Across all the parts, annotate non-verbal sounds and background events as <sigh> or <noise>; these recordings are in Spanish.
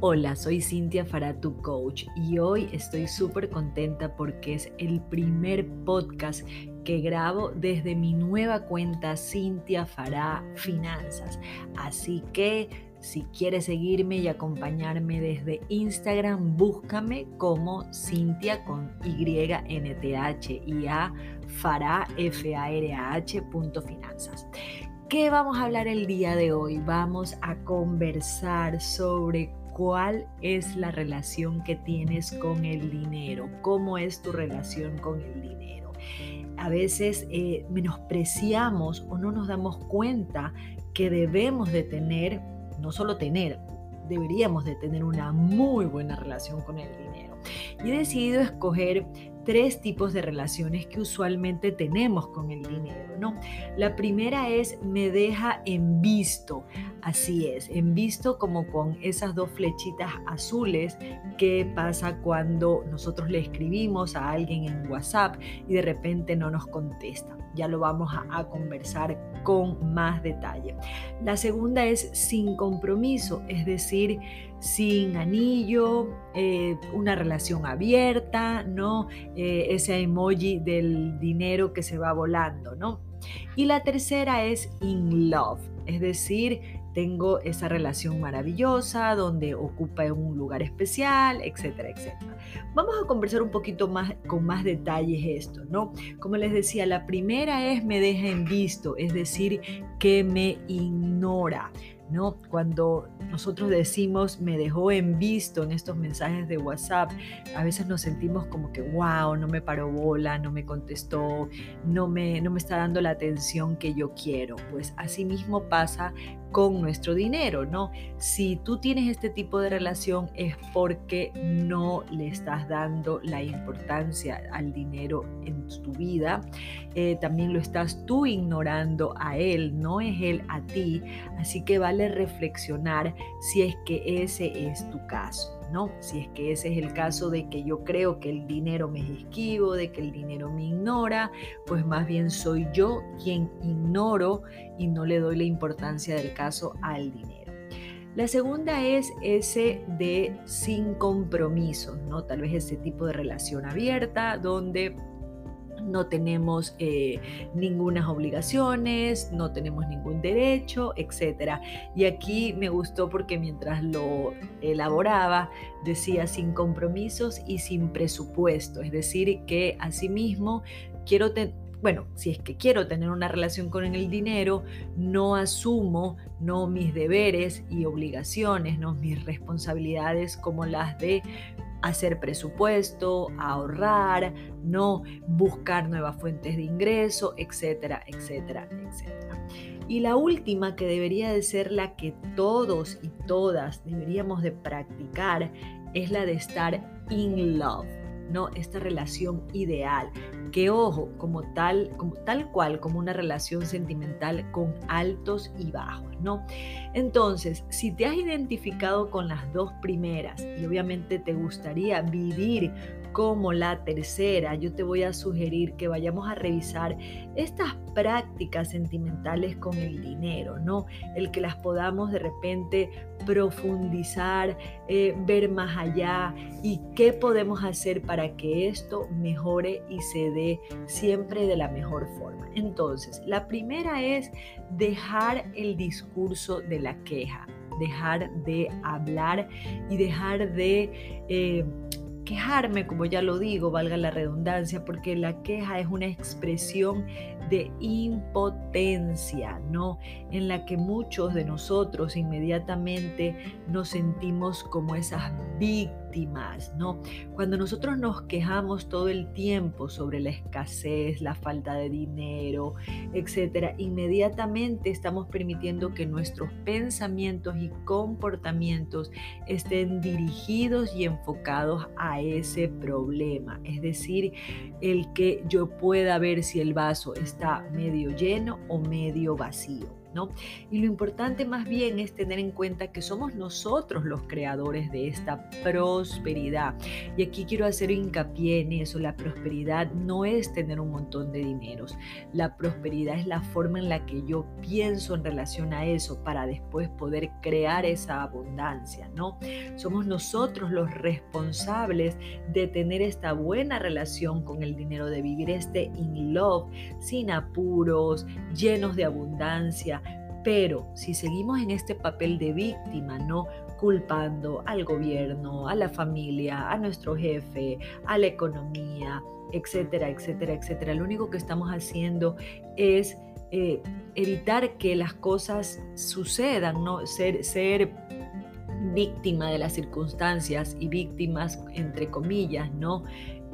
Hola, soy Cintia Fará, tu coach, y hoy estoy súper contenta porque es el primer podcast que grabo desde mi nueva cuenta Cintia Fará Finanzas. Así que si quieres seguirme y acompañarme desde Instagram, búscame como Cintia con Y N T H y A Fará F A R A H punto finanzas. ¿Qué vamos a hablar el día de hoy? Vamos a conversar sobre cuál es la relación que tienes con el dinero, cómo es tu relación con el dinero. A veces eh, menospreciamos o no nos damos cuenta que debemos de tener, no solo tener, deberíamos de tener una muy buena relación con el dinero. Y he decidido escoger tres tipos de relaciones que usualmente tenemos con el dinero, ¿no? La primera es me deja en visto, así es, en visto como con esas dos flechitas azules que pasa cuando nosotros le escribimos a alguien en WhatsApp y de repente no nos contesta. Ya lo vamos a, conversar con más detalle. La segunda es sin compromiso, es decir, sin anillo, eh, una relación abierta, ¿no? Eh, ese emoji del dinero que se va volando, ¿no? Y la tercera es in love, es decir, tengo esa relación maravillosa donde ocupa un lugar especial, etcétera, etcétera. Vamos a conversar un poquito más con más detalles esto, ¿no? Como les decía, la primera es me deja en visto, es decir, que me ignora. ¿No? Cuando nosotros decimos me dejó en visto en estos mensajes de WhatsApp, a veces nos sentimos como que, wow, no me paró bola, no me contestó, no me, no me está dando la atención que yo quiero. Pues así mismo pasa con nuestro dinero, ¿no? Si tú tienes este tipo de relación es porque no le estás dando la importancia al dinero en tu vida, eh, también lo estás tú ignorando a él, no es él a ti, así que vale reflexionar si es que ese es tu caso. ¿no? Si es que ese es el caso de que yo creo que el dinero me es esquivo, de que el dinero me ignora, pues más bien soy yo quien ignoro y no le doy la importancia del caso al dinero. La segunda es ese de sin compromisos, ¿no? Tal vez ese tipo de relación abierta donde no tenemos eh, ninguna obligaciones, no tenemos ningún derecho, etc. Y aquí me gustó porque mientras lo elaboraba decía sin compromisos y sin presupuesto, es decir, que asimismo quiero bueno, si es que quiero tener una relación con el dinero, no asumo no mis deberes y obligaciones, no mis responsabilidades como las de hacer presupuesto, ahorrar, no buscar nuevas fuentes de ingreso, etcétera, etcétera, etcétera. Y la última que debería de ser la que todos y todas deberíamos de practicar es la de estar in love. ¿No? Esta relación ideal, que ojo, como tal, como tal cual, como una relación sentimental con altos y bajos, ¿no? Entonces, si te has identificado con las dos primeras y obviamente te gustaría vivir como la tercera, yo te voy a sugerir que vayamos a revisar estas prácticas sentimentales con el dinero, ¿no? El que las podamos de repente profundizar, eh, ver más allá y qué podemos hacer para que esto mejore y se dé siempre de la mejor forma. Entonces, la primera es dejar el discurso de la queja, dejar de hablar y dejar de... Eh, quejarme, como ya lo digo, valga la redundancia, porque la queja es una expresión de impotencia, ¿no? En la que muchos de nosotros inmediatamente nos sentimos como esas víctimas, ¿no? Cuando nosotros nos quejamos todo el tiempo sobre la escasez, la falta de dinero, etcétera, inmediatamente estamos permitiendo que nuestros pensamientos y comportamientos estén dirigidos y enfocados a ese problema. Es decir, el que yo pueda ver si el vaso está medio lleno o medio vacío. Y lo importante más bien es tener en cuenta que somos nosotros los creadores de esta prosperidad. Y aquí quiero hacer hincapié en eso, la prosperidad no es tener un montón de dineros, la prosperidad es la forma en la que yo pienso en relación a eso para después poder crear esa abundancia, ¿no? Somos nosotros los responsables de tener esta buena relación con el dinero, de vivir este in love, sin apuros, llenos de abundancia. Pero si seguimos en este papel de víctima, no culpando al gobierno, a la familia, a nuestro jefe, a la economía, etcétera, etcétera, etcétera, lo único que estamos haciendo es eh, evitar que las cosas sucedan, ¿no? Ser, ser víctima de las circunstancias y víctimas entre comillas, ¿no?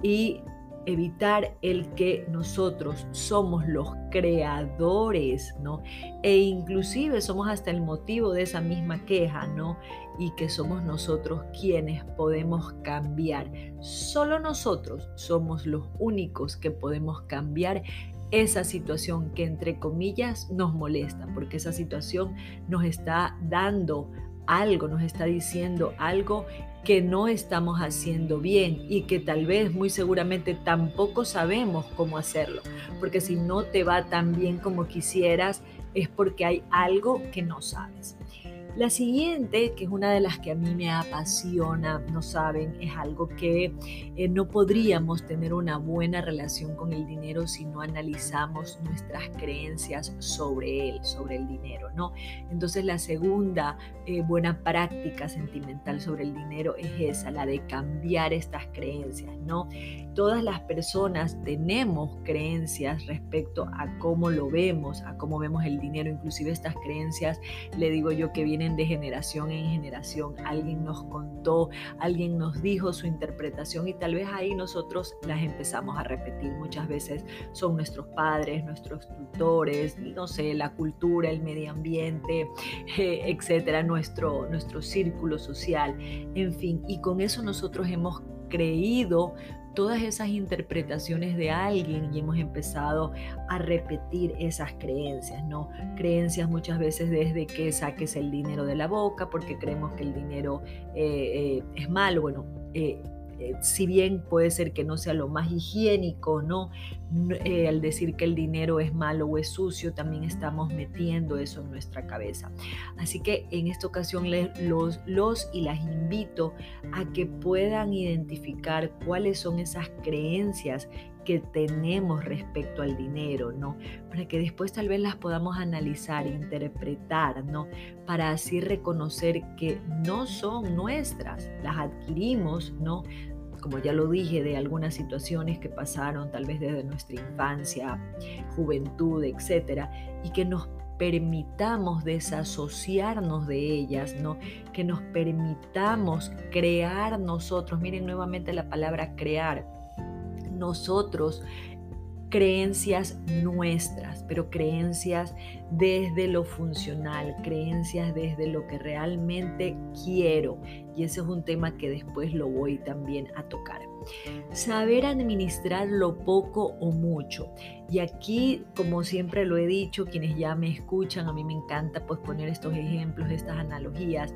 Y evitar el que nosotros somos los creadores, ¿no? E inclusive somos hasta el motivo de esa misma queja, ¿no? Y que somos nosotros quienes podemos cambiar. Solo nosotros somos los únicos que podemos cambiar esa situación que entre comillas nos molesta, porque esa situación nos está dando algo, nos está diciendo algo que no estamos haciendo bien y que tal vez muy seguramente tampoco sabemos cómo hacerlo, porque si no te va tan bien como quisieras es porque hay algo que no sabes. La siguiente, que es una de las que a mí me apasiona, no saben, es algo que eh, no podríamos tener una buena relación con el dinero si no analizamos nuestras creencias sobre él, sobre el dinero, ¿no? Entonces la segunda eh, buena práctica sentimental sobre el dinero es esa, la de cambiar estas creencias, ¿no? Todas las personas tenemos creencias respecto a cómo lo vemos, a cómo vemos el dinero, inclusive estas creencias, le digo yo que vienen de generación en generación. Alguien nos contó, alguien nos dijo su interpretación y tal vez ahí nosotros las empezamos a repetir. Muchas veces son nuestros padres, nuestros tutores, no sé, la cultura, el medio ambiente, <laughs> eh, etcétera, nuestro, nuestro círculo social, en fin. Y con eso nosotros hemos creído todas esas interpretaciones de alguien y hemos empezado a repetir esas creencias, ¿no? Creencias muchas veces desde que saques el dinero de la boca porque creemos que el dinero eh, eh, es malo, bueno, eh, eh, si bien puede ser que no sea lo más higiénico, ¿no? Eh, al decir que el dinero es malo o es sucio, también estamos metiendo eso en nuestra cabeza. Así que en esta ocasión los, los y las invito a que puedan identificar cuáles son esas creencias que tenemos respecto al dinero, ¿no? Para que después tal vez las podamos analizar, interpretar, ¿no? Para así reconocer que no son nuestras, las adquirimos, ¿no? Como ya lo dije, de algunas situaciones que pasaron tal vez desde nuestra infancia, juventud, etcétera, y que nos permitamos desasociarnos de ellas, ¿no? Que nos permitamos crear nosotros, miren nuevamente la palabra crear, nosotros creencias nuestras, pero creencias desde lo funcional, creencias desde lo que realmente quiero. Y ese es un tema que después lo voy también a tocar. Saber administrar lo poco o mucho. Y aquí, como siempre lo he dicho, quienes ya me escuchan, a mí me encanta pues poner estos ejemplos, estas analogías.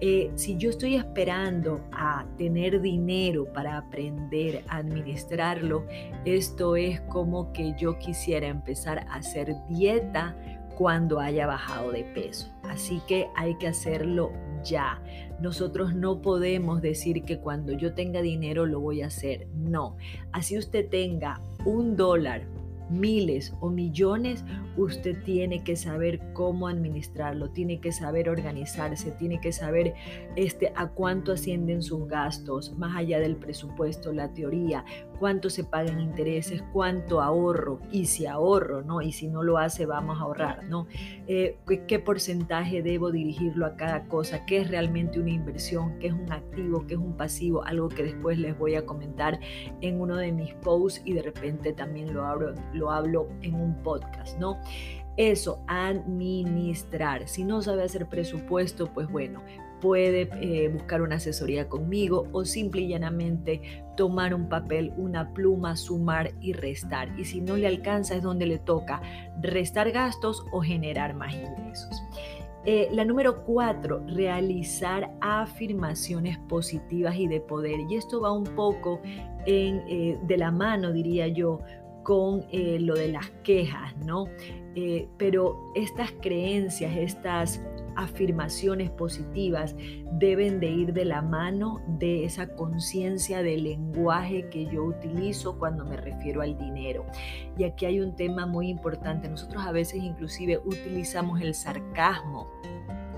Eh, si yo estoy esperando a tener dinero para aprender a administrarlo, esto es como que yo quisiera empezar a hacer dieta cuando haya bajado de peso. Así que hay que hacerlo ya. Nosotros no podemos decir que cuando yo tenga dinero lo voy a hacer. No. Así usted tenga un dólar, miles o millones, usted tiene que saber cómo administrarlo, tiene que saber organizarse, tiene que saber este, a cuánto ascienden sus gastos, más allá del presupuesto, la teoría, cuánto se pagan intereses, cuánto ahorro y si ahorro, ¿no? Y si no lo hace, vamos a ahorrar, ¿no? Eh, ¿qué, porcentaje debo dirigirlo a cada cosa? ¿Qué es realmente una inversión? ¿Qué es un activo? ¿Qué es un pasivo? Algo que después les voy a comentar en uno de mis posts y de repente también lo hablo, lo hablo en un podcast, ¿no? Eso, administrar. Si no sabe hacer presupuesto, pues bueno, puede eh, buscar una asesoría conmigo o simple y llanamente tomar un papel, una pluma, sumar y restar. Y si no le alcanza es donde le toca restar gastos o generar más ingresos. Eh, la número cuatro, realizar afirmaciones positivas y de poder. Y esto va un poco en, eh, de la mano, diría yo, con lo de las quejas, ¿no? pero estas creencias, estas afirmaciones positivas deben de ir de la mano de esa conciencia del lenguaje que yo utilizo cuando me refiero al dinero. Y aquí hay un tema muy importante. Nosotros a veces inclusive utilizamos el sarcasmo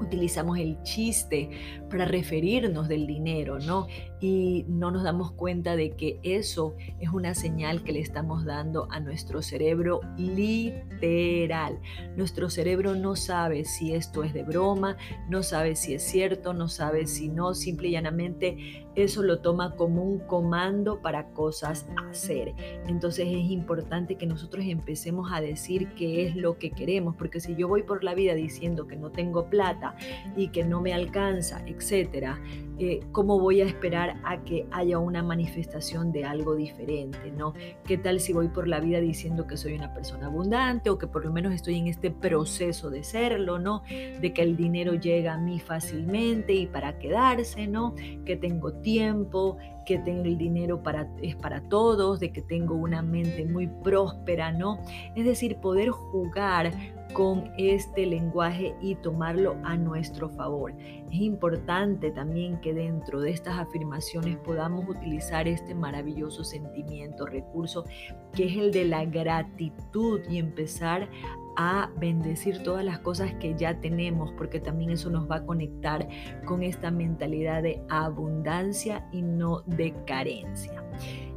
utilizamos el chiste para referirnos del dinero, ¿no? Y no nos damos cuenta de que eso es una señal que le estamos dando a nuestro cerebro literal. Nuestro cerebro no sabe si esto es de broma, no sabe si es cierto, no sabe si no, simple y llanamente eso lo toma como un comando para cosas a hacer. Entonces es importante que nosotros empecemos a decir qué es lo que queremos, porque si yo voy por la vida diciendo que no tengo plata y que no me alcanza, etcétera, eh, ¿cómo voy a esperar a que haya una manifestación de algo diferente? ¿no? ¿Qué tal si voy por la vida diciendo que soy una persona abundante o que por lo menos estoy en este proceso de serlo, ¿no? De que el dinero llega a mí fácilmente y para quedarse, ¿no? Que tengo tiempo, que tengo el dinero para, es para todos, de que tengo una mente muy próspera, ¿no? Es decir, poder jugar con este lenguaje y tomarlo a nuestro favor. Es importante también que dentro de estas afirmaciones podamos utilizar este maravilloso sentimiento, recurso, que es el de la gratitud y empezar a bendecir todas las cosas que ya tenemos, porque también eso nos va a conectar con esta mentalidad de abundancia y no de carencia.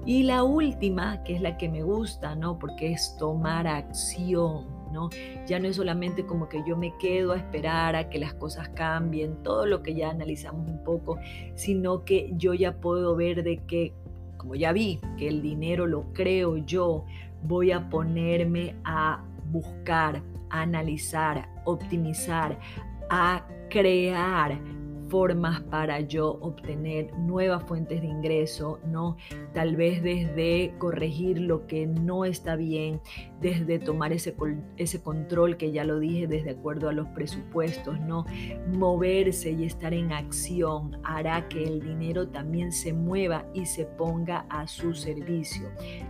Y la última, que es la que me gusta, ¿no? Porque es tomar acción. ¿No? Ya no es solamente como que yo me quedo a esperar a que las cosas cambien, todo lo que ya analizamos un poco, sino que yo ya puedo ver de que, como ya vi, que el dinero lo creo yo, voy a ponerme a buscar, analizar, optimizar, a crear formas para yo obtener nuevas fuentes de ingreso, ¿no? Tal vez desde corregir lo que no está bien, desde tomar ese, ese control que ya lo dije, desde acuerdo a los presupuestos, ¿no? Moverse y estar en acción hará que el dinero también se mueva y se ponga a su servicio.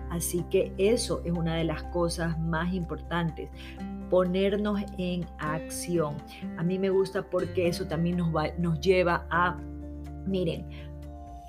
Así que eso es una de las cosas más importantes ponernos en acción. A mí me gusta porque eso también nos, va, nos lleva a, miren,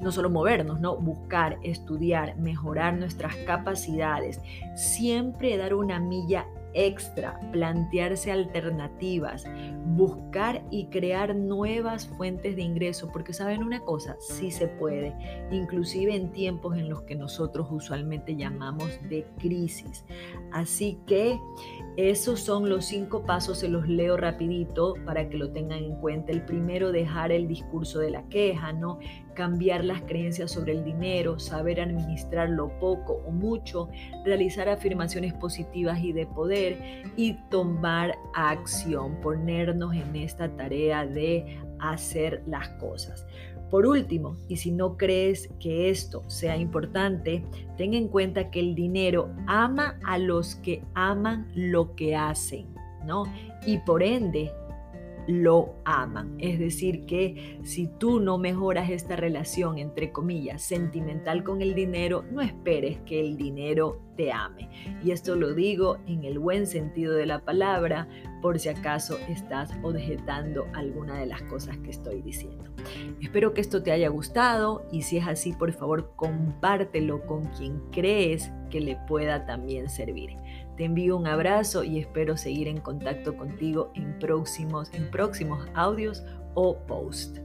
no solo movernos, ¿no? Buscar, estudiar, mejorar nuestras capacidades, siempre dar una milla extra, plantearse alternativas, buscar y crear nuevas fuentes de ingreso, porque saben una cosa, sí se puede, inclusive en tiempos en los que nosotros usualmente llamamos de crisis. Así que esos son los cinco pasos, se los leo rapidito para que lo tengan en cuenta. El primero, dejar el discurso de la queja, ¿no? Cambiar las creencias sobre el dinero, saber administrar lo poco o mucho, realizar afirmaciones positivas y de poder y tomar acción, ponernos en esta tarea de hacer las cosas. Por último, y si no crees que esto sea importante, ten en cuenta que el dinero ama a los que aman lo que hacen, ¿no? Y por ende, lo aman. Es decir, que si tú no mejoras esta relación, entre comillas, sentimental con el dinero, no esperes que el dinero te ame. Y esto lo digo en el buen sentido de la palabra, por si acaso estás objetando alguna de las cosas que estoy diciendo. Espero que esto te haya gustado y si es así, por favor, compártelo con quien crees que le pueda también servir. Te envío un abrazo y espero seguir en contacto contigo en próximos, en próximos audios o posts.